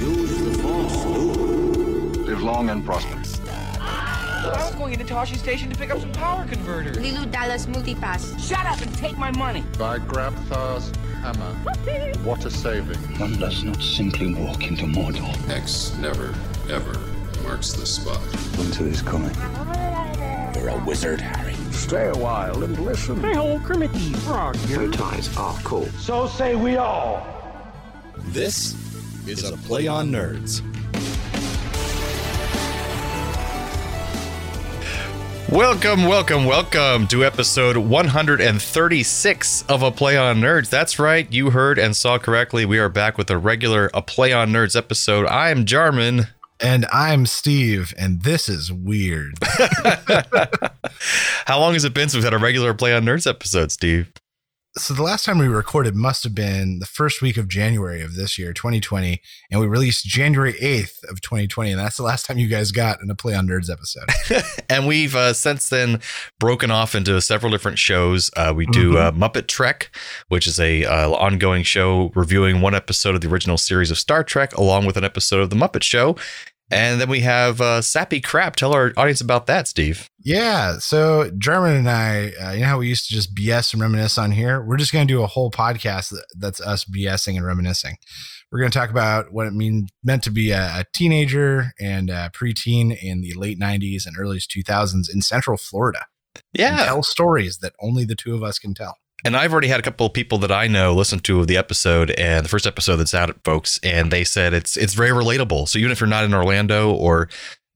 Use the force, Luke. Live long and prosper. I was going into Tosche Station to pick up some power converters. Leeloo Dallas Multipass. Shut up and take my money. By Grabthar's hammer. What a saving. One does not simply walk into Mordor. X never, ever marks the spot. Winter is coming. You're a wizard, Harry. Stay a while and listen. Oh, Kermit the Frog. Your ties are cool. So say we all. This is a Play on Nerds. Welcome, welcome, welcome to episode 136 of A Play on Nerds. That's right, you heard and saw correctly. We are back with a regular A Play on Nerds episode. I am Jarman. And I'm Steve, and this is weird. How long has it been since we've had a regular Play on Nerds episode, Steve? So the last time we recorded must have been the first week of January of this year, 2020, and we released January 8th of 2020, and that's the last time you guys got in a Play on Nerds episode. and we've uh, since then broken off into several different shows. Uh, we do uh, Muppet Trek, which is a uh, ongoing show reviewing one episode of the original series of Star Trek, along with an episode of the Muppet Show. And then we have uh, Sappy Crap. Tell our audience about that, Steve. yeah, so Jarman and I, uh, you know how we used to just BS and reminisce on here? We're just going to do a whole podcast that, that's us BSing and reminiscing. We're going to talk about what it mean, meant to be a, a teenager and a preteen in the late 90s and early 2000s in Central Florida. and Yeah. tell stories that only the two of us can tell. And I've already had a couple of people that I know listen to the episode and the first episode that's out, folks, and they said it's it's very relatable. So even if you're not in Orlando or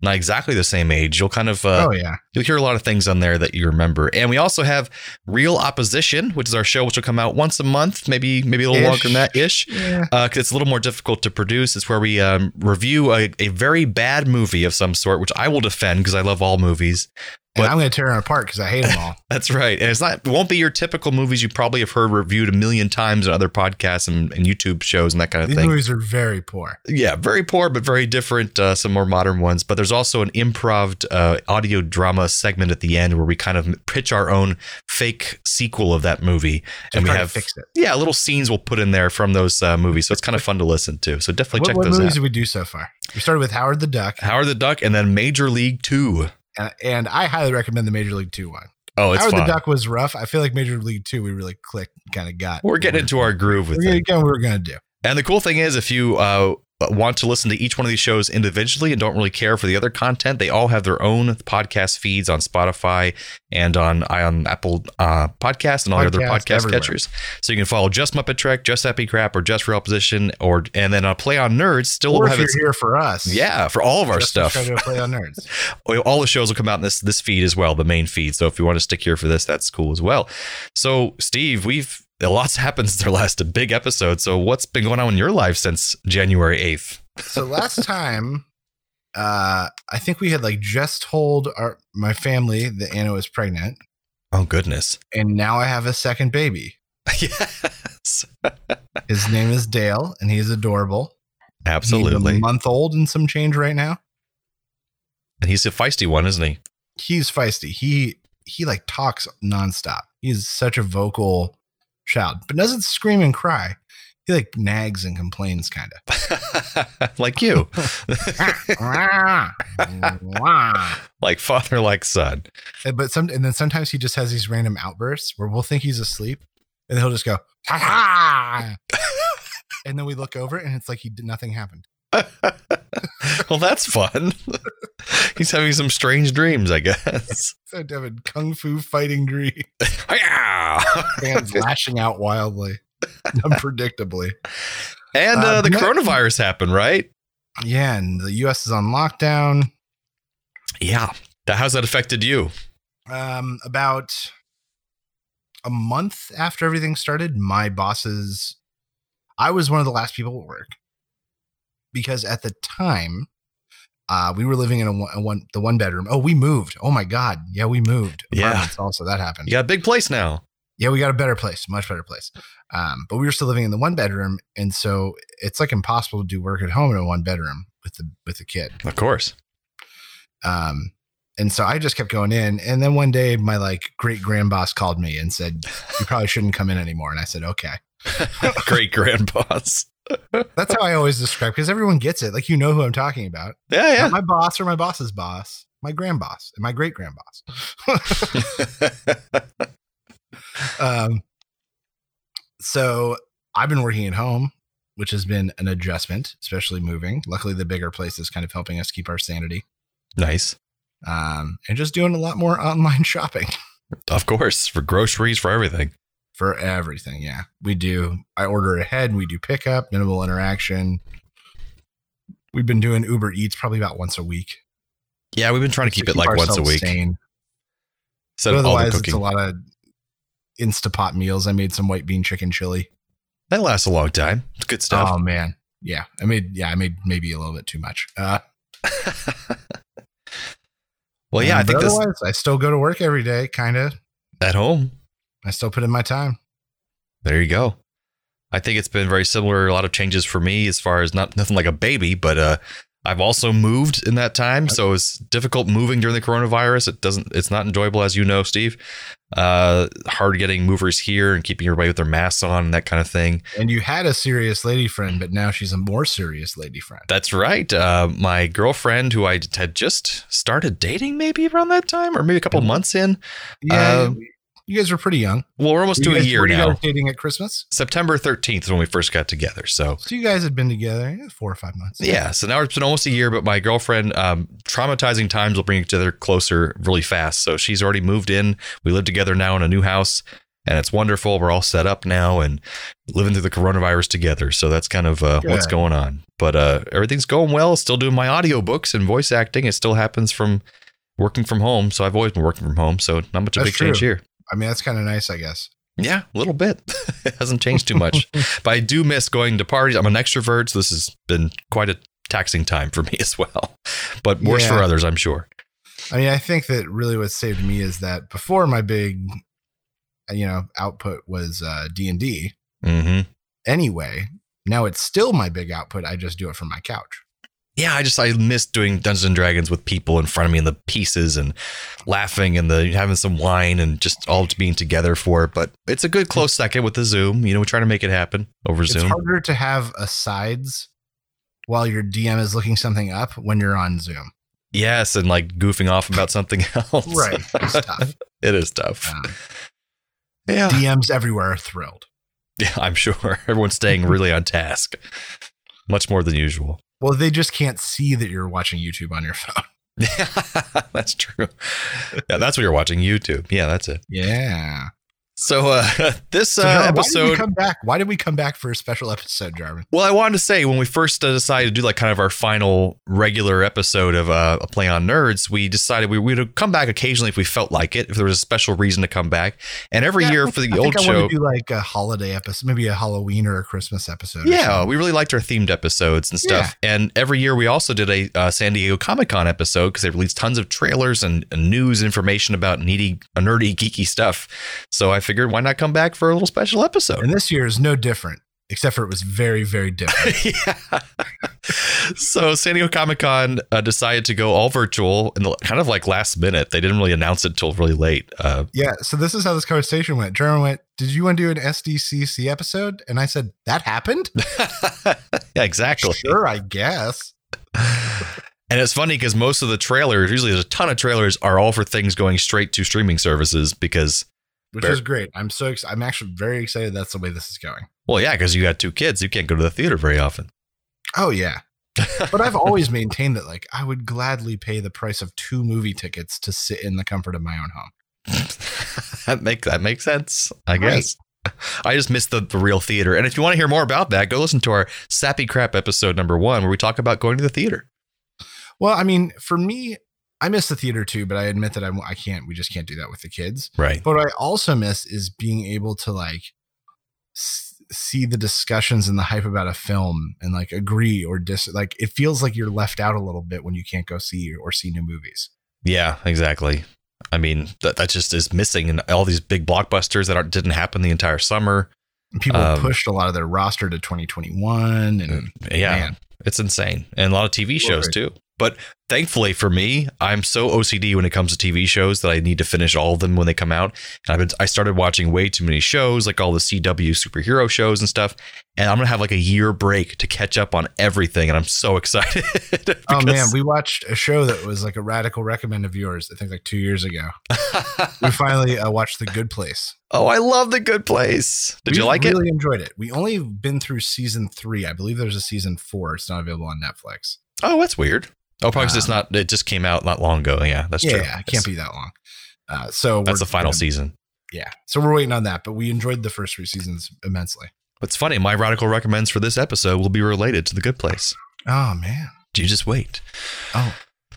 not exactly the same age, you'll kind of uh, oh yeah, You'll hear a lot of things on there that you remember. And we also have Real Opposition, which is our show, which will come out once a month, maybe maybe a little Ish. longer than that ish. yeah. Because it's a little more difficult to produce. It's where we um, review a, a very bad movie of some sort, which I will defend because I love all movies. And I'm going to tear them apart because I hate them all. That's right. And it's not, it won't be your typical movies you probably have heard reviewed a million times in other podcasts and, and YouTube shows and that kind of thing. These thing. movies are very poor. Yeah, very poor, but very different. Uh, some more modern ones, but there's also an improv uh, audio drama segment at the end where we kind of pitch our own fake sequel of that movie, To and we have fix it. yeah little scenes we'll put in there from those uh, movies. So it's kind of fun to listen to. So definitely What, check what those out. What movies did we do so far? We started with Howard the Duck, Howard the Duck, and then Major League Two. And, and I highly recommend the Major League Two one. Oh, it's Howard fun. the Duck was rough. I feel like Major League Two we really clicked, kind of got. We're getting into our groove with We're it. gonna we were going to do. And the cool thing is, if you uh, want to listen to each one of these shows individually and don't really care for the other content, they all have their own podcast feeds on Spotify and on on Apple uh, Podcast and all the other Podcast everywhere. catchers. So you can follow just Muppet Trek, just Sappy Crap, or just Real Opposition, or and then uh, Play on Nerds still Or will if have you're here for us, yeah for all of our just stuff. To play on nerds. All the shows will come out in this this feed as well, the main feed. So if you want to stick here for this, that's cool as well. So Steve, we've a lot's happened since our last big episode. So what's been going on in your life since January eighth? so last time, uh, I think we had like just told our my family that Anna was pregnant, Oh goodness. and now I have a second baby. yes. His name is Dale, and he's adorable. He's Absolutely. a month old and some change right now. And he's a feisty one, isn't he? He's feisty. He he like talks nonstop. He's such a vocal child, but doesn't scream and cry. He like nags and complains, kind of. like you. like father, like son. but some and then sometimes he just has these random outbursts where we'll think he's asleep, and he'll just go ha ha, and then we look over and it's like he did nothing happened. well, that's fun. he's having some strange dreams, I guess. So Devin, kung fu fighting dream, hands lashing out wildly, unpredictably. and uh, Uh, the coronavirus happened, right? Yeah, and the U.S. is on lockdown. Yeah. How's that affected you? Um, about a month after everything started, my bosses, I was one of the last people at work because at the time, uh, we were living in a one, a one, the one bedroom. Oh, we moved. Oh my god, yeah, we moved. Yeah. Also, that happened. You got a big place now. yeah, we got a better place, much better place. Um, but we were still living in the one bedroom, and so it's like impossible to do work at home in a one bedroom with the with the kid. Of course. Um, and so I just kept going in. And then one day, my like great grand boss called me and said, "You probably shouldn't come in anymore." And I said, "Okay." Great grandboss. That's how I always describe because everyone gets it. Like you know who I'm talking about. Yeah, yeah. Not my boss or my boss's boss, my grandboss and my great grandboss. um, so I've been working at home, which has been an adjustment, especially moving. Luckily, the bigger place is kind of helping us keep our sanity. nice. Um, and just doing a lot more online shopping Of course, for groceries, for everything. For everything. Yeah, we do. I order ahead. And we do pickup, minimal interaction. We've been doing Uber Eats probably about once a week. Yeah, we've been trying to keep it like once a week. sane. Instead But of all the otherwise, it's a lot of Instapot meals. I made some white bean chicken chili. That lasts a long time. It's good stuff. Oh man, yeah. I made yeah, I made maybe a little bit too much. Uh, well, yeah, I think but this otherwise, I still go to work every day. Kind of. at home. I still put in my time. There you go. I think it's been very similar. A lot of changes for me as far as not nothing like a baby, but uh, I've also moved in that time, so it's difficult moving during the coronavirus. It doesn't. It's not enjoyable, as you know, Steve. Uh, hard getting movers here and keeping everybody with their masks on and that kind of thing. And you had a serious lady friend, but now she's a more serious lady friend. That's right. Uh, my girlfriend, who I had just started dating, maybe around that time, or maybe a couple months in. Yeah, Um, you guys were pretty young. Well, we're almost Were to you a guys- year now. dating at Christmas. September 13th is when we first got together. So So you guys had been together four or five months. Yeah, so now it's been almost a year, but my girlfriend, um, traumatizing times will bring each other closer really fast. So she's already moved in. We live together now in a new house, and it's wonderful. We're all set up now and living through the coronavirus together. So that's kind of uh, what's going on. But uh, everything's going well. Still doing my audiobooks and voice acting. It still happens from working from home. So I've always been working from home. So not much of a big change here. I mean, that's kind of nice, I guess. Yeah, a little bit. it hasn't changed too much. but I do miss going to parties. I'm an extrovert, so this has been quite a taxing time for me as well. But worse for others, I'm sure. I mean, I think that really what saved me is that before my big, you know, output was uh, D and D. hmm Anyway, now it's still my big output. I just do it from my couch. Yeah, I just I miss doing Dungeons and Dragons with people in front of me and the pieces and laughing and the having some wine and just all being together for it. But it's a good close second with the Zoom. You know, we try to make it happen over It's Zoom. It's harder to have asides while your DM is looking something up when you're on Zoom. Yes, and like goofing off about something else. Right. It's tough. it is tough. Um, Yeah. DMs everywhere are thrilled. Yeah, I'm sure everyone's staying really on task, much more than usual. Well, they just can't see that you're watching YouTube on your phone. That's true. Yeah, that's what you're watching YouTube. Yeah, that's it. Yeah. So uh, this So, uh, Jarman, why did we episode. come back? Why did we come back for a special episode, Jarman? Well, I wanted to say when we first uh, decided to do like kind of our final regular episode of uh, a Play on Nerds, we decided we would come back occasionally if we felt like it, if there was a special reason to come back. And every Yeah, year for the I old show, do like a holiday episode, maybe a Halloween or a Christmas episode. Yeah, we really liked our themed episodes and stuff. And every year we also did a uh, San Diego Comic Con episode because they released tons of trailers and, and news information about needy, nerdy, geeky stuff. So I figured why not come back for a little special episode? and this year is no different, except for it was very, very different. yeah. so San Diego Comic Con uh, decided to go all virtual and kind of like last minute. They didn't really announce it till really late. Uh, yeah. So this is how this conversation went. Jarman went, "Did you want to do an SDCC episode?" And I said, "That happened." yeah, exactly. Sure, I guess. And it's funny because most of the trailers, usually there's a ton of trailers, are all for things going straight to streaming services because, Which is great. I'm so I'm actually very excited. That's the way this is going. well, yeah, because you got two kids, you can't go to the theater very often. Oh yeah. but I've always maintained that like I would gladly pay the price of two movie tickets to sit in the comfort of my own home. that make that makes sense, I Right. guess. I just missed the, the real theater. And if you want to hear more about that, go listen to our Sappy Crap episode number one, where we talk about going to the theater. Well, I mean, for me, I miss the theater too, but I admit that I'm, I can't. We just can't do that with the kids. Right. But what I also miss is being able to like s- see the discussions and the hype about a film and like agree or dis. Like it feels like you're left out a little bit when you can't go see or see new movies. Yeah, exactly. I mean, that, that just is missing in all these big blockbusters that didn't happen the entire summer. And people Um, pushed a lot of their roster to 2021, and Yeah, man, it's insane. And a lot of TV shows too. But thankfully for me, I'm so OCD when it comes to TV shows that I need to finish all of them when they come out. And I've been, I started watching way too many shows, like all the CW superhero shows and stuff. And I'm gonna have like a year break to catch up on everything, and I'm so excited. Oh man, we watched a show that was like a radical recommend of yours. I think like two years ago. we finally uh, watched The Good Place. oh, I love the Good Place. Did you We like it? Really enjoyed it. We only been through season three. I believe there's a season four. It's not available on Netflix. Oh, that's weird. Oh, probably 'cause it's not. It just came out not long ago. Yeah, that's yeah, true. yeah, it can't be that long. Uh, so That's the final we're- season. Yeah, so we're waiting on that. But we enjoyed the first three seasons immensely. What's funny, my radical recommends for this episode will be related to the Good Place. Oh man. Do you just wait. Oh.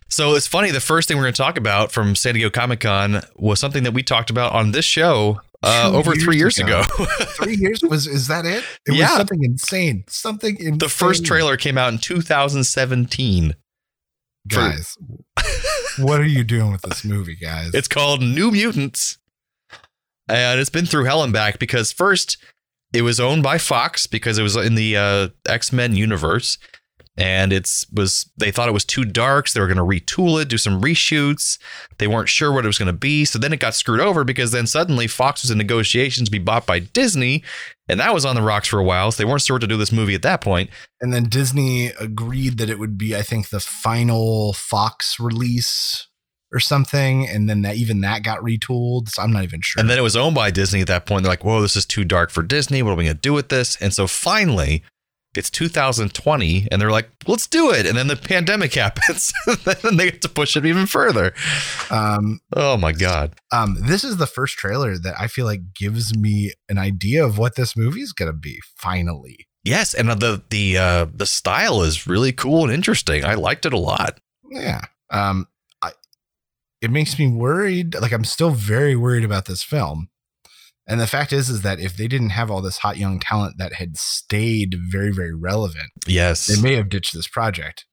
So it's funny. The first thing we're going to talk about from San Diego Comic Con was something that we talked about on this show uh, over three years years ago. ago. Three years was is that it? It Yeah. was something insane. Something insane. the first trailer came out in 2017. Guys. what are you doing with this movie, guys? It's called New Mutants. And it's been through hell and back because first it was owned by Fox because it was in the uh, X-Men universe. And it's was they thought it was too dark, so they were going to retool it, do some reshoots. They weren't sure what it was going to be, so then it got screwed over because then suddenly Fox was in negotiations to be bought by Disney, and that was on the rocks for a while. So they weren't sure what to do this movie at that point. and then Disney agreed that it would be, I think, the final Fox release or something, and then that even that got retooled. So I'm not even sure. And then it was owned by Disney at that point. They're like, whoa, this is too dark for Disney. What are we going to do with this? And so finally, it's 2020, and they're like, let's do it. And then the pandemic happens. and then they have to push it even further. um, Oh my God. um, this is the first trailer that I feel like gives me an idea of what this movie is going to be. Finally, Yes. And the, the, uh, the style is really cool and interesting. I liked it a lot. yeah. Um, I, it makes me worried. Like I'm still very worried about this film. And the fact is, is that if they didn't have all this hot young talent that had stayed very, very relevant, Yes. they may have ditched this project.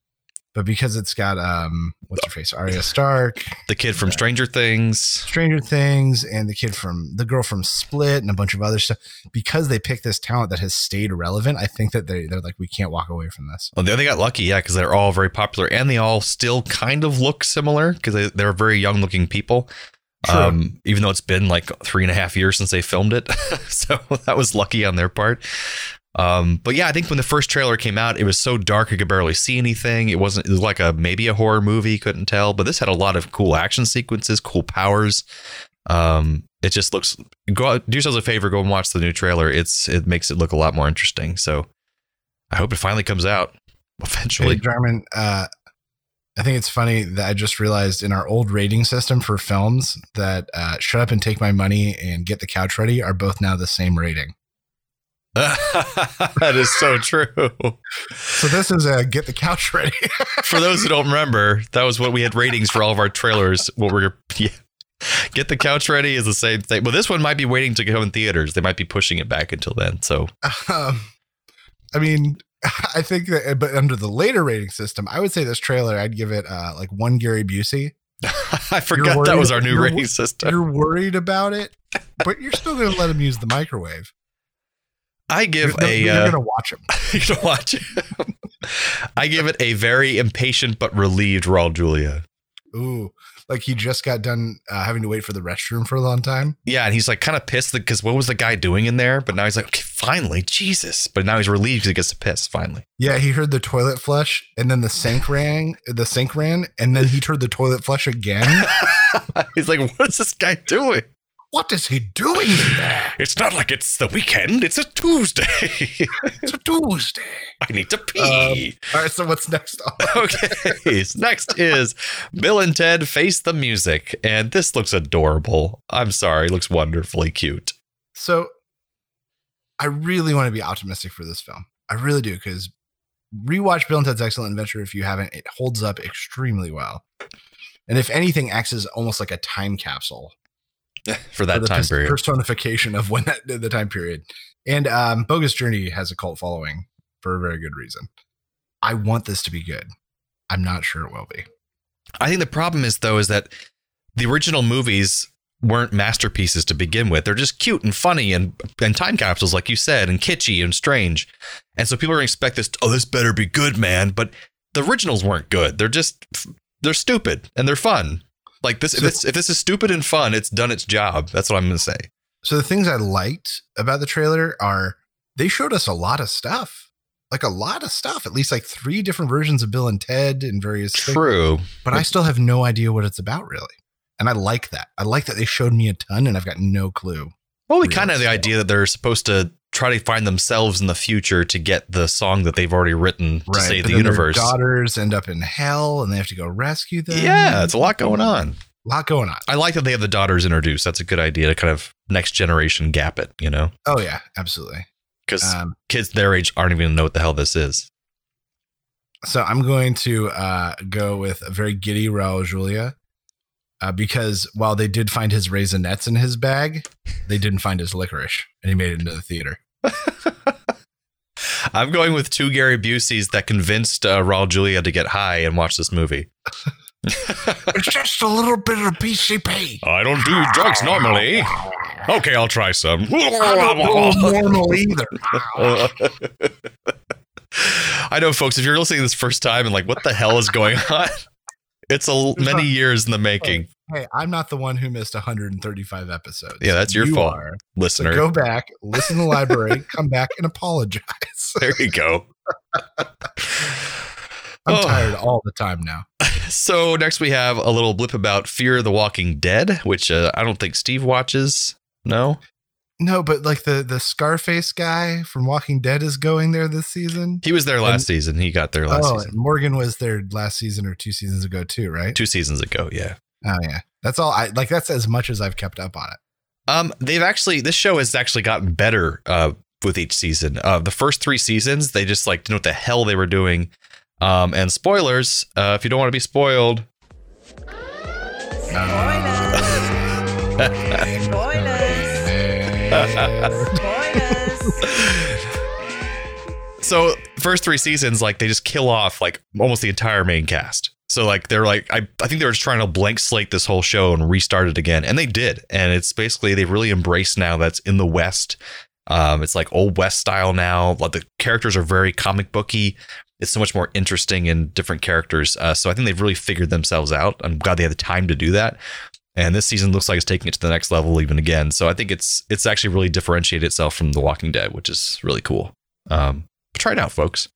But because it's got um, what's her face, Arya Stark, the kid from Stranger Things. Stranger Things, and the kid from the girl from Split, and a bunch of other stuff, because they picked this talent that has stayed relevant, I think that they they're like, we can't walk away from this. Well, they they got lucky, yeah, because they're all very popular and they all still kind of look similar because they, they're very young looking people. Um, even though it's been like three and a half years since they filmed it. so that was lucky on their part. Um, but yeah, I think when the first trailer came out, it was so dark you could barely see anything. It wasn't it was like a maybe a horror movie, couldn't tell, but this had a lot of cool action sequences, cool powers. Um, it just looks go out, do yourselves a favor, go and watch the new trailer. It's it makes it look a lot more interesting. So I hope it finally comes out Hey, eventually. Jarman, uh, I think it's funny that I just realized in our old rating system for films that uh, "Shut Up and Take My Money" and "Get the Couch Ready" are both now the same rating. that is so true. So this is a "Get the Couch Ready." For those who don't remember, that was what we had ratings for all of our trailers. What we're yeah. Get the couch ready is the same thing. Well, this one might be waiting to go in theaters. They might be pushing it back until then. So um, I mean, I think that, but under the later rating system, I would say this trailer, I'd give it uh, like one Gary Busey. I forgot that was our new rating system. You're worried about it, but you're still going to let him use the microwave. I give you're, a you're uh, going to watch him. you can watch it. I give it a very impatient but relieved Raul Julia. Ooh, like he just got done uh, having to wait for the restroom for a long time. Yeah, and he's like kind of pissed because what was the guy doing in there? But now he's like, okay, finally, Jesus. But now he's relieved because he gets to piss finally. Yeah, he heard the toilet flush, and then the sink rang. The sink ran, and then he heard the toilet flush again. he's like, what is this guy doing? What is he doing in there? It's not like it's the weekend. It's a Tuesday. It's a Tuesday. I need to pee. Um, all right, so what's next? okay. next is Bill and Ted Face the Music. And this looks adorable. I'm sorry. It looks wonderfully cute. So I really want to be optimistic for this film. I really do because rewatch Bill and Ted's Excellent Adventure if you haven't. It holds up extremely well, and if anything, acts as almost like a time capsule For for that the time pers- period. personification of when that the time period. And um, Bogus Journey has a cult following for a very good reason. I want this to be good. I'm not sure it will be. I think the problem is though is that the original movies weren't masterpieces to begin with. They're just cute and funny and and time capsules, like you said, and kitschy and strange. And so people are gonna expect this. Oh, this better be good, man. But the originals weren't good. They're just they're stupid and they're fun. Like this, if, So- it's, if this is stupid and fun, it's done its job. That's what I'm gonna say. So the things I liked about the trailer are they showed us a lot of stuff. Like a lot of stuff, at least like three different versions of Bill and Ted and various things. True. But I still have no idea what it's about really. And I like that. I like that they showed me a ton and I've got no clue. Well, we kind of have the idea that they're supposed to try to find themselves in the future to get the song that they've already written to save But the universe. daughters end up in hell and they have to go rescue them. Yeah, it's a lot going on. a lot going on. I like that they have the daughters introduced. That's a good idea to kind of next generation gap it, you know? Oh yeah, absolutely. Because Um, kids their age aren't even gonna know what the hell this is. So I'm going to uh, go with a very giddy Raul Julia uh, because while they did find his raisinets in his bag, they didn't find his licorice, and he made it into the theater. I'm going with two Gary Buseys that convinced uh, Raul Julia to get high and watch this movie. it's just a little bit of PCP. I don't do drugs normally. Okay, I'll try some. I don't know normal either. I know, folks, if you're listening this first time and like, what the hell is going on? It's a l- many years in the making, Hey, I'm not the one who missed 135 episodes. Yeah, that's your You fault. are. So listener. go back, listen to the library, come back and apologize. There you go. I'm Oh. tired all the time now. So next we have a little blip about Fear the Walking Dead, which uh, I don't think Steve watches. No, No, but like the the Scarface guy from Walking Dead is going there this season. he was there last And- season. He got there last oh, season, Morgan was there last season or two seasons ago too, right? two seasons ago. Yeah. Oh yeah, that's all. I like. That's as much as I've kept up on it. Um, they've actually this show has actually gotten better uh with each season. Uh, the first three seasons they just like didn't know what the hell they were doing. Um, and spoilers, uh, if you don't want to be spoiled, so first three seasons like they just kill off like almost the entire main cast. So like they're like I, I think they were just trying to blank slate this whole show and restart it again and they did. And it's basically they've really embraced now that's in the west. Um, it's like old west style now. Like the characters are very comic booky. It's so much more interesting and different characters. Uh, so i think they've really figured themselves out. I'm glad they had the time to do that and this season looks like it's taking it to the next level even again so i think it's it's actually really differentiated itself from the walking dead which is really cool um, try it out, folks.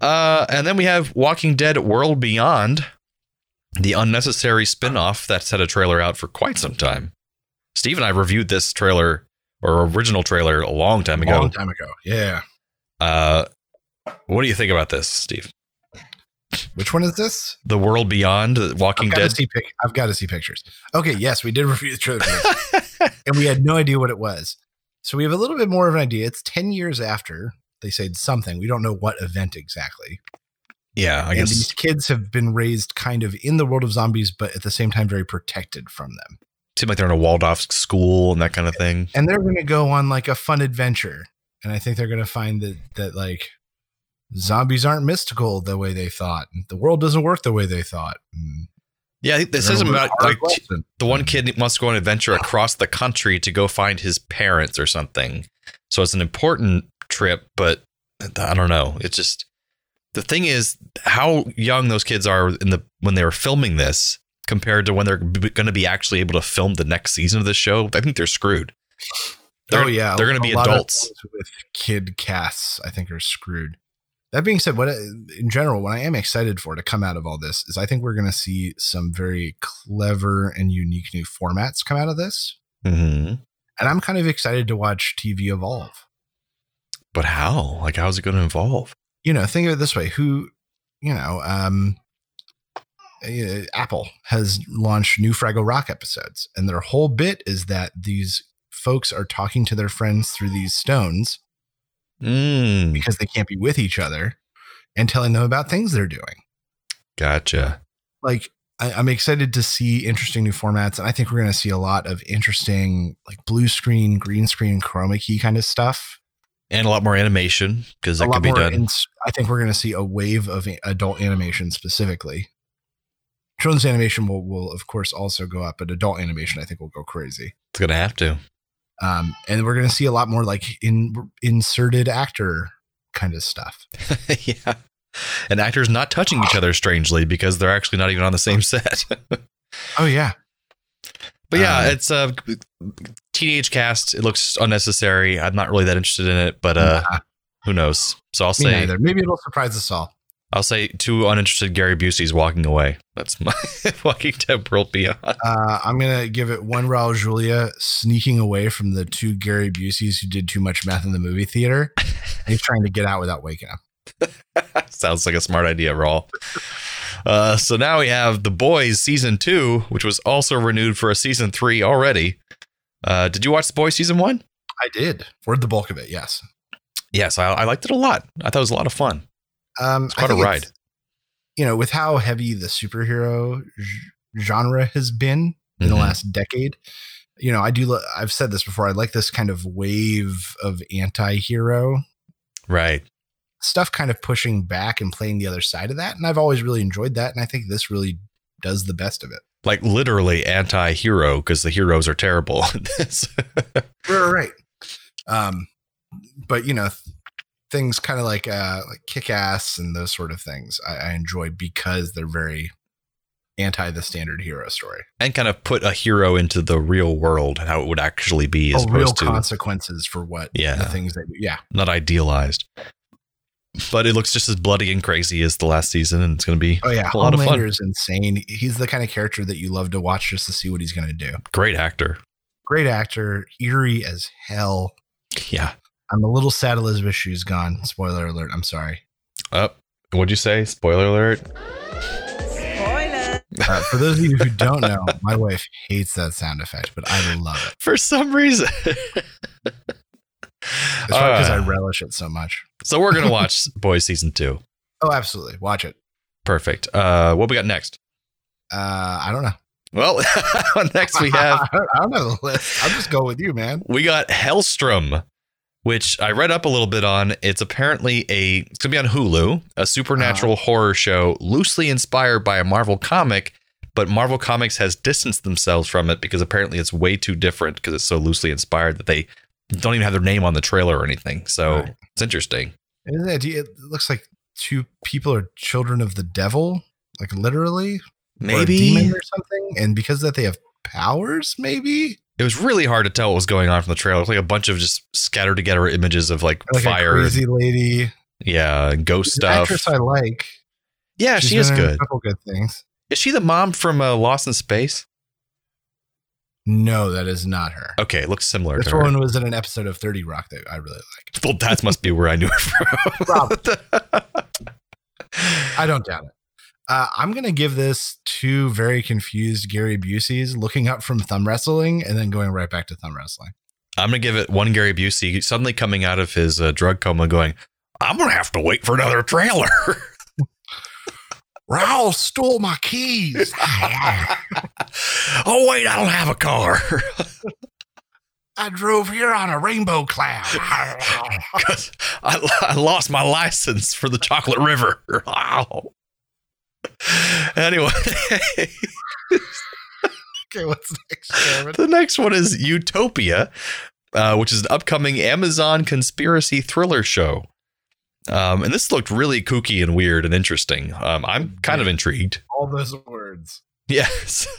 Uh, and then we have Walking Dead World Beyond, the unnecessary spin-off that's had a trailer out for quite some time. Steve and I reviewed this trailer or original trailer a long time ago. Long time ago. Yeah. Uh, what do you think about this, Steve? Which one is this? The World Beyond, Walking I've Dead. see pic- I've got to see pictures. Okay, yes, we did review the trailer, and we had no idea what it was. So we have a little bit more of an idea. It's ten years after they said something. We don't know what event exactly. yeah, I and guess. these kids have been raised kind of in the world of zombies, but at the same time very protected from them. Seemed like they're in a walled off school and that kind of thing. And they're going to go on like a fun adventure. And I think they're going to find that that like zombies aren't mystical the way they thought. The world doesn't work the way they thought. And Yeah, I think this is about like lesson. the one kid wants to go on an adventure across the country to go find his parents or something. So it's an important trip, but I don't know. It's just the thing is how young those kids are in the when they were filming this compared to when they're going to be actually able to film the next season of this show. I think they're screwed. They're- oh yeah, they're gonna be adults. with kid casts. I think are screwed. That being said, what in general, what I am excited for to come out of all this is I think we're going to see some very clever and unique new formats come out of this, hmm and I'm kind of excited to watch TV evolve. But how? Like, how's it going to evolve? You know, think of it this way: who, you know, um, uh, Apple has launched new Fraggle Rock episodes, and their whole bit is that these folks are talking to their friends through these stones Mm, because they can't be with each other and telling them about things they're doing. gotcha. Like, I, I'm excited to see interesting new formats, and I think we're going to see a lot of interesting, like blue screen, green screen, chroma key kind of stuff. And a lot more animation because that could be done. ins- I think we're going to see a wave of adult animation specifically. Children's animation will, will of course also go up, but adult animation I think will go crazy. it's going to have to. Um, and we're going to see a lot more like in inserted actor kind of stuff. yeah. and actors not touching each other strangely because they're actually not even on the same set. Oh yeah. But yeah, Um, it's a teenage cast. It looks unnecessary. I'm not really that interested in it, but uh, Nah, who knows? So I'll me say neither. Maybe it'll surprise us all. I'll say two uninterested Gary Busey's walking away. That's my Walking Dead World Beyond. Uh, I'm gonna give it one Raul Julia sneaking away from the two Gary Buseys who did too much meth in the movie theater. He's trying to get out without waking up. Sounds like a smart idea, Raul. Uh, so now we have The Boys season two, which was also renewed for a season three already. Uh, did you watch The Boys season one? I did for the bulk of it. Yes. Yes, I, I liked it a lot. I thought it was a lot of fun. Um, It's quite a ride. You know, with how heavy the superhero genre has been in the Mhm. last decade, you know, I do. li- I've said this before. I like this kind of wave of anti-hero Right. stuff, kind of pushing back and playing the other side of that. And I've always really enjoyed that. And I think this really does the best of it. Like literally anti-hero because the heroes are terrible. Right, right. Um, but you know, things kind of like uh, like kick ass and those sort of things, I, I enjoy because they're very anti the standard hero story. and kind of put a hero into the real world and how it would actually be as Oh, real opposed to consequences for what Yeah. the things that yeah not idealized. But it looks just as bloody and crazy as the last season, and it's going to be oh yeah a lot of fun. Homelander is insane. He's the kind of character that you love to watch just to see what he's going to do. Great actor. Great actor, eerie as hell. Yeah. I'm a little sad Elizabeth Shue's gone. Spoiler alert. I'm sorry. Up. what'd you say? Spoiler alert. Uh, for those of you who don't know, my wife hates that sound effect, but I love it. For some reason. It's probably because I Uh, relish it so much. so we're gonna watch Boys season two. Oh, absolutely. Watch it. Perfect. Uh, what we got next? Uh, I don't know. Well, next we have I don't- I don't know the list. I'll just go with you, man. we got Helstrom, which I read up a little bit on. It's apparently a it's gonna be on Hulu, a supernatural horror show loosely inspired by a Marvel comic, but Marvel Comics has distanced themselves from it because apparently it's way too different because it's so loosely inspired that they don't even have their name on the trailer or anything. So Right. it's interesting. Isn't it? It looks like two people are children of the devil, like literally, or Maybe demon or something. And because of that they have powers. Maybe it was really hard to tell what was going on from the trailer. It was like a bunch of just scattered together images of like, like fire, crazy lady. yeah, ghost She's an stuff. actress I like. yeah, She's she is in A good. couple good things. Is she the mom from uh, Lost in Space? No, that is not her. Okay, it looks similar This one was in an episode of 30 Rock that I really like. Well, that must be where I knew her from. I don't doubt it. Uh, I'm going to give this two very confused Gary Buseys looking up from thumb wrestling and then going right back to thumb wrestling. I'm gonna give it one Gary Busey suddenly coming out of his uh, drug coma, going, "I'm gonna have to wait for another trailer." Raul stole my keys. oh wait, I don't have a car. I drove here on a rainbow cloud. I, I lost my license for the Chocolate River. Wow. Anyway, okay, what's the next, Jeremy? the next one is Utopia, uh, which is an upcoming Amazon conspiracy thriller show. Um, and this looked really kooky and weird and interesting. Um, I'm kind of intrigued. All those words. Yes.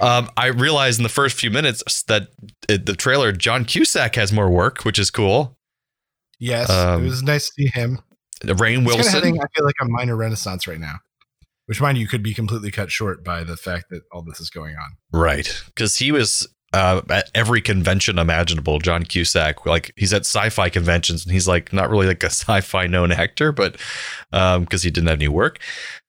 um, I realized in the first few minutes that it, the trailer, John Cusack has more work, which is cool. Yes, Um, it was nice to see him. Rainn It's kind of Wilson. having, I feel like, a minor renaissance right now. Which, mind you, could be completely cut short by the fact that all this is going on. Right. Because he was uh, at every convention imaginable, John Cusack. Like he's at sci fi conventions and he's like not really like a sci fi known actor, but because he didn't have any work.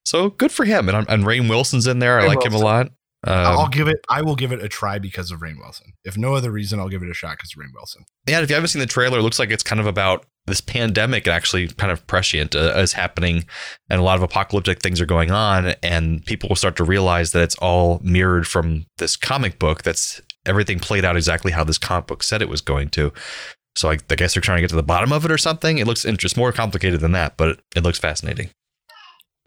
So good for him. And, and Rainn Wilson's in there. I Rainn like him a Wilson. lot. I'll Um, give it. I will give it a try because of Rainn Wilson. If no other reason, I'll give it a shot because of Rainn Wilson. yeah, if you haven't seen the trailer, it looks like it's kind of about this pandemic actually kind of prescient uh, is happening and a lot of apocalyptic things are going on and people will start to realize that it's all mirrored from this comic book that's everything played out exactly how this comic book said it was going to. So I, I guess they're trying to get to the bottom of it or something. It looks interesting more complicated than that but it, looks fascinating.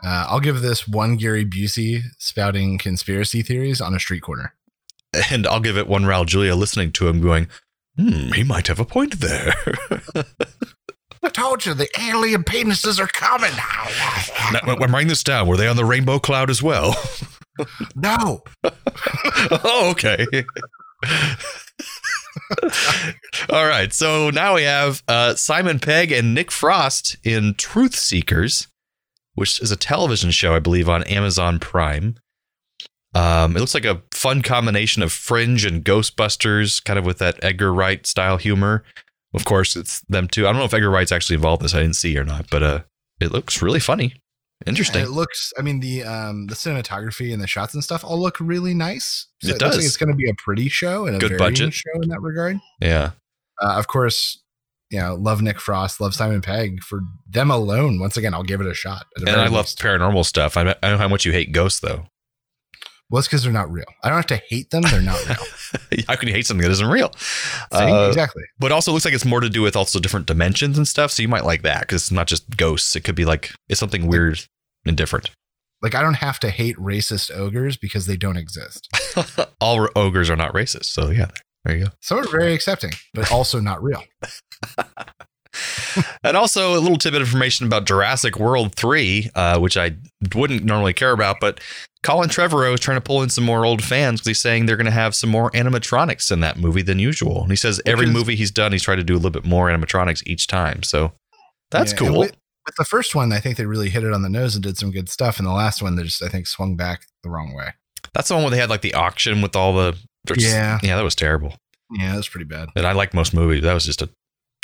Uh, I'll give this one Gary Busey spouting conspiracy theories on a street corner. and i'll give it one raul julia listening to him going hmm he might have a point there I told you the alien penises are coming. Now, I'm writing this down. Were they on the rainbow cloud as well? no. oh, okay. All right. So now we have uh, Simon Pegg and Nick Frost in Truth Seekers, which is a television show, I believe, on Amazon Prime. Um, it looks like a fun combination of Fringe and Ghostbusters, kind of with that Edgar Wright style humor. Of course, it's them too. I don't know if Edgar Wright's actually involved in this. I didn't see or not, but uh, it looks really funny, interesting. It looks. I mean the um the cinematography and the shots and stuff all look really nice. It looks does. like it's going to be a pretty show and a Good budget. show in that regard. yeah. Uh, of course, you know, love Nick Frost, love Simon Pegg for them alone. Once again, I'll give it a shot. And I love least. paranormal stuff. I, I know how much you hate ghosts, though. Well, it's because they're not real. I don't have to hate them; they're not real. how can you hate something that isn't real? Uh, exactly. But also, it looks like it's more to do with also different dimensions and stuff. So you might like that because it's not just ghosts. It could be like it's something weird and different. Like I don't have to hate racist ogres because they don't exist. All ogres are not racist. So yeah, there you go. Some are very accepting, but also not real. And also a little tidbit of information about Jurassic World 3, uh, which I wouldn't normally care about, but Colin Trevorrow is trying to pull in some more old fans because he's saying they're going to have some more animatronics in that movie than usual. And he says every is- movie he's done, he's tried to do a little bit more animatronics each time. So that's Yeah, cool. With, with the first one, I think they really hit it on the nose and did some good stuff. And the last one, they just I think swung back the wrong way. That's the one where they had like the auction with all the. Yeah. Yeah, that was terrible. Yeah, that's pretty bad. And I like most movies. That was just a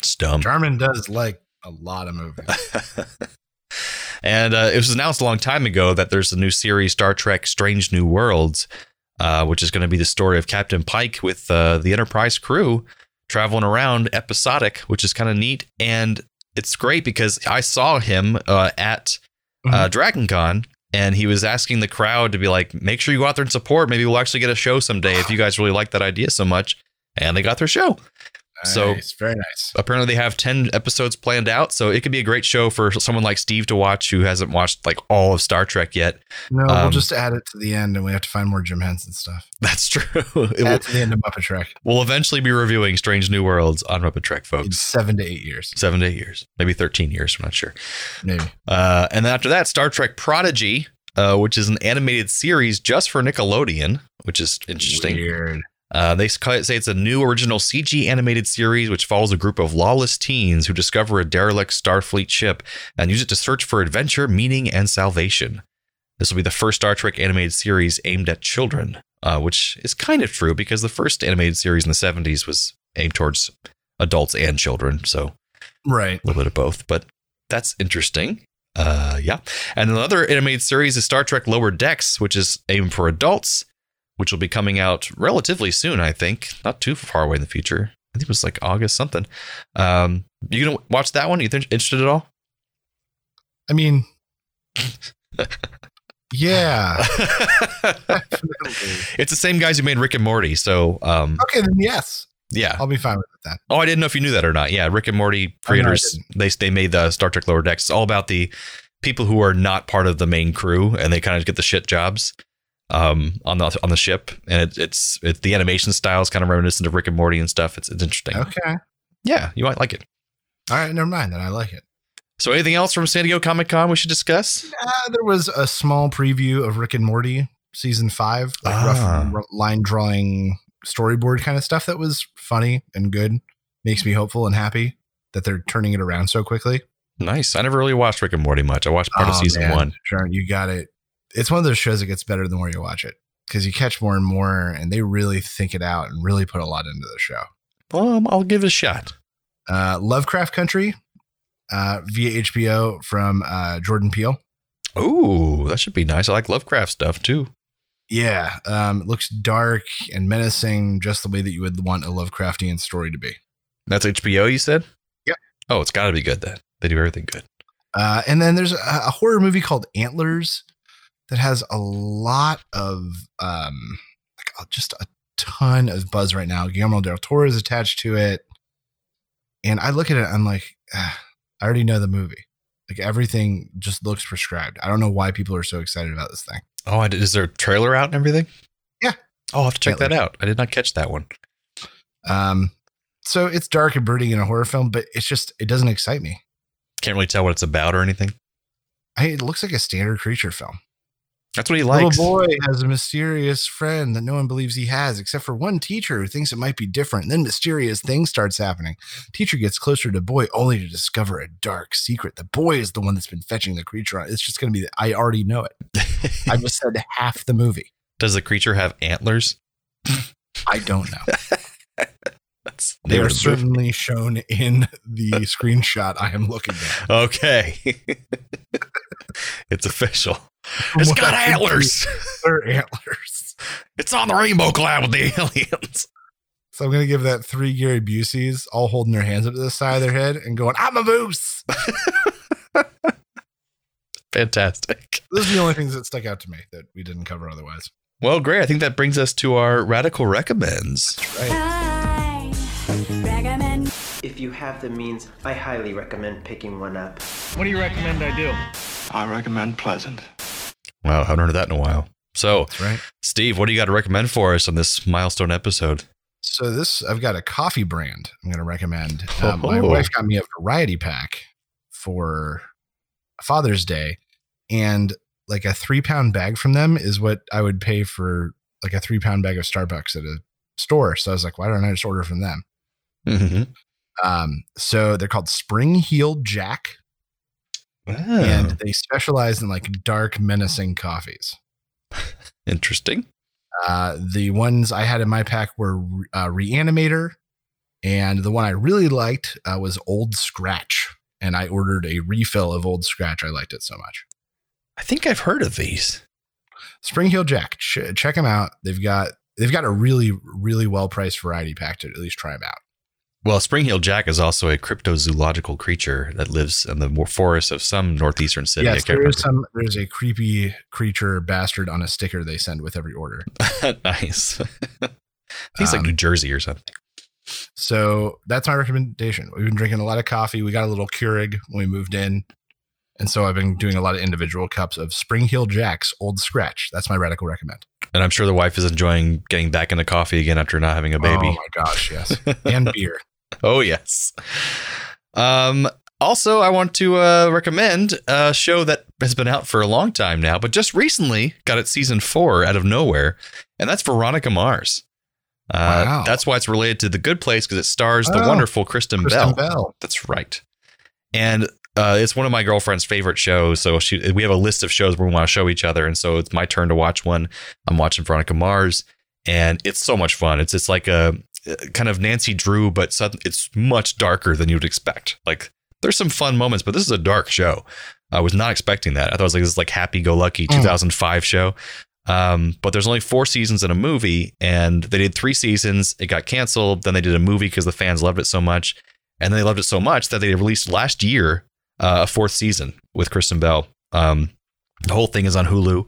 stump. Jarman does like a lot of movies. and uh, it was announced a long time ago that there's a new series, Star Trek Strange New Worlds, uh, which is going to be the story of Captain Pike with uh, the Enterprise crew traveling around episodic, which is kind of neat. And it's great because I saw him uh, at uh, Dragon Con. And he was asking the crowd to be like, make sure you go out there and support. Maybe we'll actually get a show someday if you guys really like that idea so much. And they got their show. So- Nice, very nice. apparently they have 10 episodes planned out so it could be a great show for someone like steve to watch who hasn't watched like all of star trek yet No, we'll Um, just add it to the end, and we have to find more Jim Henson stuff. that's true it Add will, to the end of Muppet Trek we'll eventually be reviewing strange new worlds on muppet trek in folks seven to eight years, seven to eight years maybe 13 years i'm not sure maybe. uh, and then after that star trek prodigy uh, which is an animated series just for nickelodeon which is interesting Weird. Uh, they say it's a new original CG animated series which follows a group of lawless teens who discover a derelict Starfleet ship and use it to search for adventure, meaning, and salvation. This will be the first Star Trek animated series aimed at children, uh, which is kind of true because the first animated series in the 70s was aimed towards adults and children. So Right. a little bit of both, but that's interesting. Uh, yeah. And another animated series is Star Trek Lower Decks, which is aimed for adults, which will be coming out relatively soon, I think. Not too far away in the future. I think it was like August something. Um, you gonna watch that one? You think interested at all? I mean, yeah. it's the same guys who made Rick and Morty, so um, Okay, then yes, yeah. I'll be fine with that. Oh, I didn't know if you knew that or not. Yeah, Rick and Morty creators they they made the Star Trek Lower Decks. It's all about the people who are not part of the main crew and they kind of get the shit jobs um, on the on the ship. And it, it's it's the animation style is kind of reminiscent of Rick and Morty and stuff. It's it's interesting. Okay. Yeah, you might like it. All right, never mind. Then I like it. So, anything else from San Diego Comic Con we should discuss? Uh, there was a small preview of Rick and Morty season five, like Ah. rough r- line drawing storyboard kind of stuff that was funny and good. Makes me hopeful and happy that they're turning it around so quickly. Nice. I never really watched Rick and Morty much. I watched part of Oh, season man. one. Sharon, you got it. It's one of those shows that gets better the more you watch it because you catch more and more, and they really think it out and really put a lot into the show. Um, I'll give it a shot. Uh, Lovecraft Country uh, via HBO from uh, Jordan Peele. Ooh, that should be nice. I like Lovecraft stuff too. Yeah, um, it looks dark and menacing, just the way that you would want a Lovecraftian story to be. That's HBO, you said? Yep. Oh, it's got to be good then. They do everything good. Uh, and then there's a, a horror movie called Antlers that has a lot of um, like just a ton of buzz right now. Guillermo del Toro is attached to it, and I look at it, I'm like, ah, I already know the movie. Like everything just looks prescribed. I don't know why people are so excited about this thing. Oh, is there a trailer out and everything? Yeah. Oh, I'll have to check that out. I did not catch that one. Um, so it's dark and brooding in a horror film, but it's just it doesn't excite me. Can't really tell what it's about or anything. I, it looks like a standard creature film. That's what he likes. Little boy has a mysterious friend that no one believes he has, except for one teacher who thinks it might be different. then mysterious things starts happening. Teacher gets closer to boy only to discover a dark secret. The boy is the one that's been fetching the creature. It's just going to be. The, I already know it. I just said half the movie. Does the creature have antlers? I don't know. That's They are certainly shown in the screenshot I am looking at. Okay. it's official. It's what got antlers. They're antlers. It's on the rainbow cloud with the aliens. So I'm gonna give that three Gary Buseys all holding their hands up to the side of their head and going, "I'm a moose." Fantastic. Those are the only things that stuck out to me that we didn't cover otherwise. Well, great. I think that brings us to our radical recommends. Right? I recommend If you have the means, I highly recommend picking one up. What do you recommend I do? I recommend Pleasant. Wow, I haven't heard that in a while. So, That's right. Steve, what do you got to recommend for us on this milestone episode? So this, I've got a coffee brand I'm going to recommend. Um, my Oh. wife got me a variety pack for Father's Day, and like a three pound bag from them is what I would pay for like a three pound bag of Starbucks at a store. So I was like, why don't I just order from them? Mm-hmm. Um, so they're called Spring Heeled Jack, Oh. and they specialize in like dark, menacing coffees. interesting. Uh, the ones I had in my pack were uh, Reanimator, and the one I really liked uh, was Old Scratch. And I ordered a refill of Old Scratch. I liked it so much. I think I've heard of these. Spring Heel Jack, ch- check them out. They've got they've got a really really well priced variety pack to at least try them out. Well, Spring-Heeled Jack is also a cryptozoological creature that lives in the forests of some northeastern city. Yes, there is some. There's a creepy creature bastard on a sticker they send with every order. nice. Think it's like Um, New Jersey or something. So that's my recommendation. We've been drinking a lot of coffee. We got a little Keurig when we moved in. And so I've been doing a lot of individual cups of Spring Heel Jack's Old Scratch. That's my radical recommend. And I'm sure the wife is enjoying getting back into coffee again after not having a baby. Oh my gosh, yes. and beer. Oh yes. Um also I want to uh, recommend a show that has been out for a long time now, but just recently got its season 4 out of nowhere, and that's Veronica Mars. Uh, Wow. That's why it's related to The Good Place because it stars the Oh, wonderful Kristen, Kristen Bell. Bell. That's right. And uh, it's one of my girlfriend's favorite shows. So she, we have a list of shows where we want to show each other, and so it's my turn to watch one. I'm watching Veronica Mars, and it's so much fun. It's it's like a kind of Nancy Drew, but sudden, it's much darker than you'd expect. Like there's some fun moments, but this is a dark show. I was not expecting that. I thought it was like this like happy go lucky Mm. 2005 show. Um, but there's only four seasons in a movie, and they did three seasons. It got canceled. Then they did a movie because the fans loved it so much, and they loved it so much that they released last year uh, a fourth season with Kristen Bell. Um, the whole thing is on Hulu.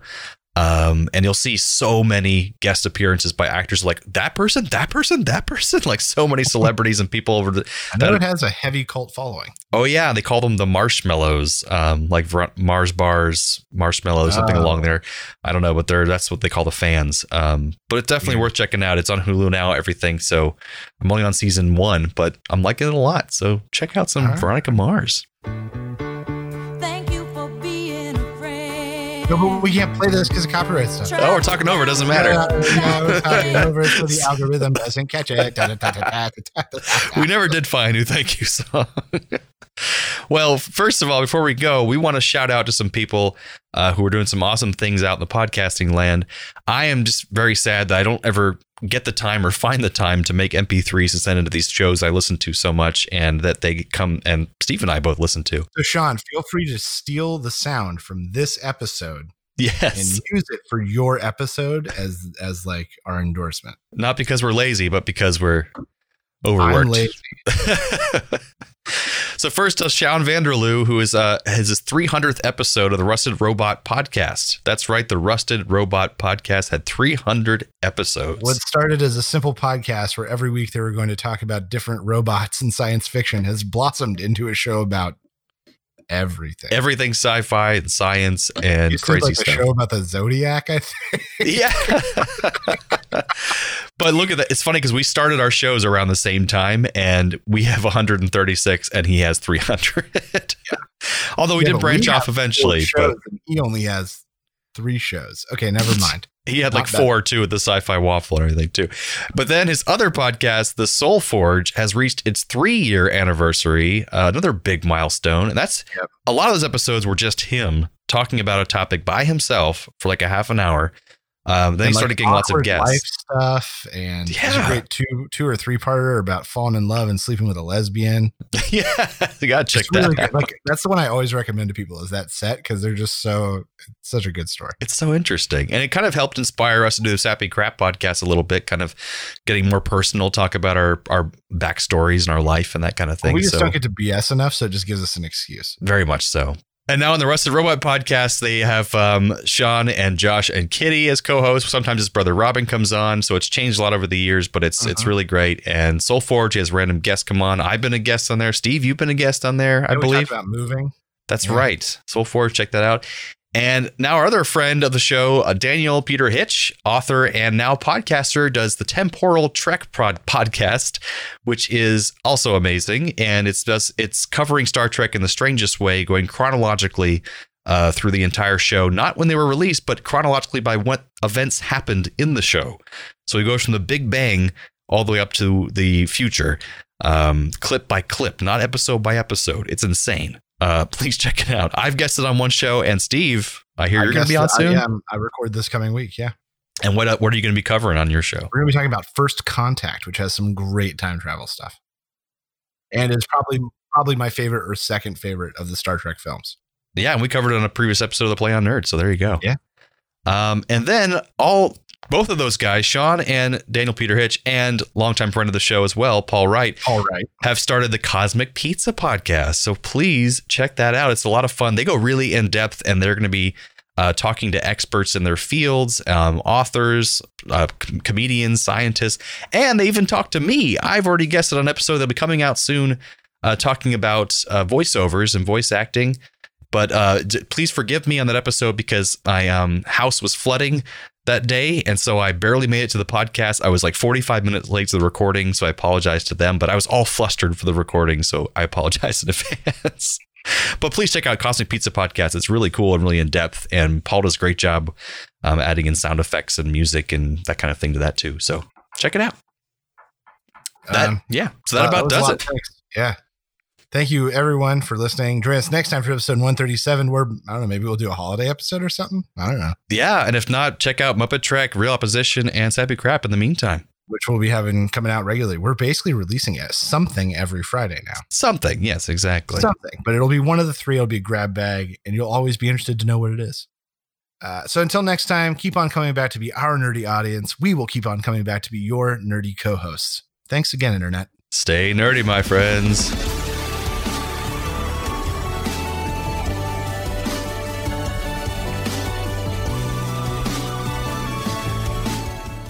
Um, and you'll see so many guest appearances by actors like that person, that person, that person, like so many celebrities and people over the. I know that- it has a heavy cult following. Oh yeah, they call them the marshmallows, um, like Mars bars, marshmallows, something Oh. along there. I don't know, but they're that's what they call the fans. Um, but it's definitely Weird. worth checking out. It's on Hulu now, everything. So I'm only on season one, but I'm liking it a lot. So check out some right. Veronica Mars. No, but we can't play this because of copyright stuff. Oh, we're talking over. It doesn't matter. Yeah, we're talking over so the algorithm doesn't catch it. Da, da, da, we never did find a new thank you song. well, first of all, before we go, we want to shout out to some people uh, who are doing some awesome things out in the podcasting land. I am just very sad that I don't ever get the time or find the time to make MP3s and send into these shows I listen to so much, and that they come and Steve and I both listen to. So, Sean, feel free to steal the sound from this episode Yes. and use it for your episode as as like our endorsement. not because we're lazy, but because we're overworked. So first, uh, Sean Vanderloo, who is uh, has his 300th episode of the Rusted Robot podcast. That's right, the Rusted Robot podcast had 300 episodes. What started as a simple podcast where every week they were going to talk about different robots and science fiction has blossomed into a show about everything. Everything sci-fi and science and Used to be crazy like a stuff. show about the zodiac. I think. Yeah. but look at that. It's funny because we started our shows around the same time and we have 136 and he has 300. Although we Yeah, did branch we off eventually, shows but he only has three shows. Okay, never mind. He had like four too with the sci-fi waffle and everything too. But then his other podcast, The Soul Forge, has reached its three-year anniversary, uh, another big milestone. And that's Yep. a lot of those episodes were just him talking about a topic by himself for like a half an hour. Um, then he like, started getting lots of guests. life stuff, and yeah. Great two two or three parter about falling in love and sleeping with a lesbian. yeah, you gotta check It's that out. Like that's the one I always recommend to people is that set because they're just so it's such a good story. It's so interesting. And it kind of helped inspire us to do the Sappy Crap podcast a little bit, kind of getting more personal, talk about our, our backstories and our life and that kind of thing. we just so don't get to BS enough, so it just gives us an excuse. very much so. And now on the Rusted Robot podcast, they have um, Sean and Josh and Kitty as co-hosts. Sometimes his brother Robin comes on, so it's changed a lot over the years, but it's it's Uh-huh. really great. And Soul Forge has random guests come on. I've been a guest on there. Steve, you've been a guest on there, I we believe. about moving. That's Yeah. right. Soul Forge, check that out. And now our other friend of the show, uh, Daniel Peter Hitch, author and now podcaster, does the Temporal Trek pod- podcast, which is also amazing. And it's just, it's covering Star Trek in the strangest way, going chronologically uh, through the entire show, not when they were released, but chronologically by what events happened in the show. So he goes from the Big Bang all the way up to the future, um, clip by clip, not episode by episode. It's insane. Uh, please check it out. I've guessed it on one show, and Steve, I hear I you're going to be on soon. I'm- I record this coming week. Yeah, And what uh, what are you going to be covering on your show? we're gonna be talking about First Contact, which has some great time travel stuff, and is probably probably my favorite or second favorite of the Star Trek films. Yeah, and we covered it on a previous episode of the Play on Nerd. So there you go. Yeah. Um, and then all both of those guys, Sean and Daniel Peter Hitch, and longtime friend of the show as well, Paul Wright, All right, have started the Cosmic Pizza podcast. So please check that out. It's a lot of fun. They go really in depth, and they're going to be uh, talking to experts in their fields, um, authors, uh, com- comedians, scientists, and they even talk to me. I've already guessed it on an episode that'll be coming out soon, uh, talking about uh, voiceovers and voice acting. But uh, d- please forgive me on that episode because my um, house was flooding that day. And so I barely made it to the podcast. I was like 45 minutes late to the recording. So I apologize to them, but I was all flustered for the recording. So I apologize in advance. but please check out Cosmic Pizza Podcast. It's really cool and really in depth. And Paul does a great job um, adding in sound effects and music and that kind of thing to that too. So check it out. That, Um, yeah. So that Wow, about a does it. Yeah. Thank you, everyone, for listening. Join us next time for episode 137, where, I don't know, maybe we'll do a holiday episode or something. I don't know, Yeah. And if not, check out Muppet Trek, Real Opposition, and Sappy Crap in the meantime. which we'll be having coming out regularly. We're basically releasing it something every Friday now. Something. Yes, exactly. Something, but it'll be one of the three. It'll be a grab bag, and you'll always be interested to know what it is. Uh, so until next time, keep on coming back to be our nerdy audience. We will keep on coming back to be your nerdy co hosts. Thanks again, Internet. Stay nerdy, my friends.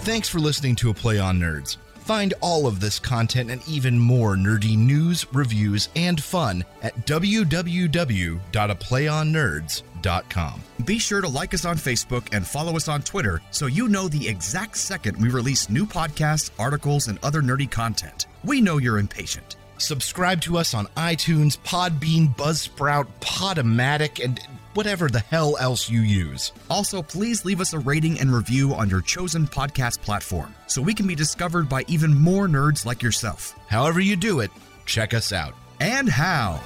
Thanks for listening to A Play on Nerds. Find all of this content and even more nerdy news, reviews, and fun at www.aplayonnerds.com. Be sure to like us on Facebook and follow us on Twitter so you know the exact second we release new podcasts, articles, and other nerdy content. We know you're impatient. Subscribe to us on iTunes, Podbean, Buzzsprout, Podomatic, and whatever the hell else you use. Also, please leave us a rating and review on your chosen podcast platform so we can be discovered by even more nerds like yourself. However, you do it, check us out. And how?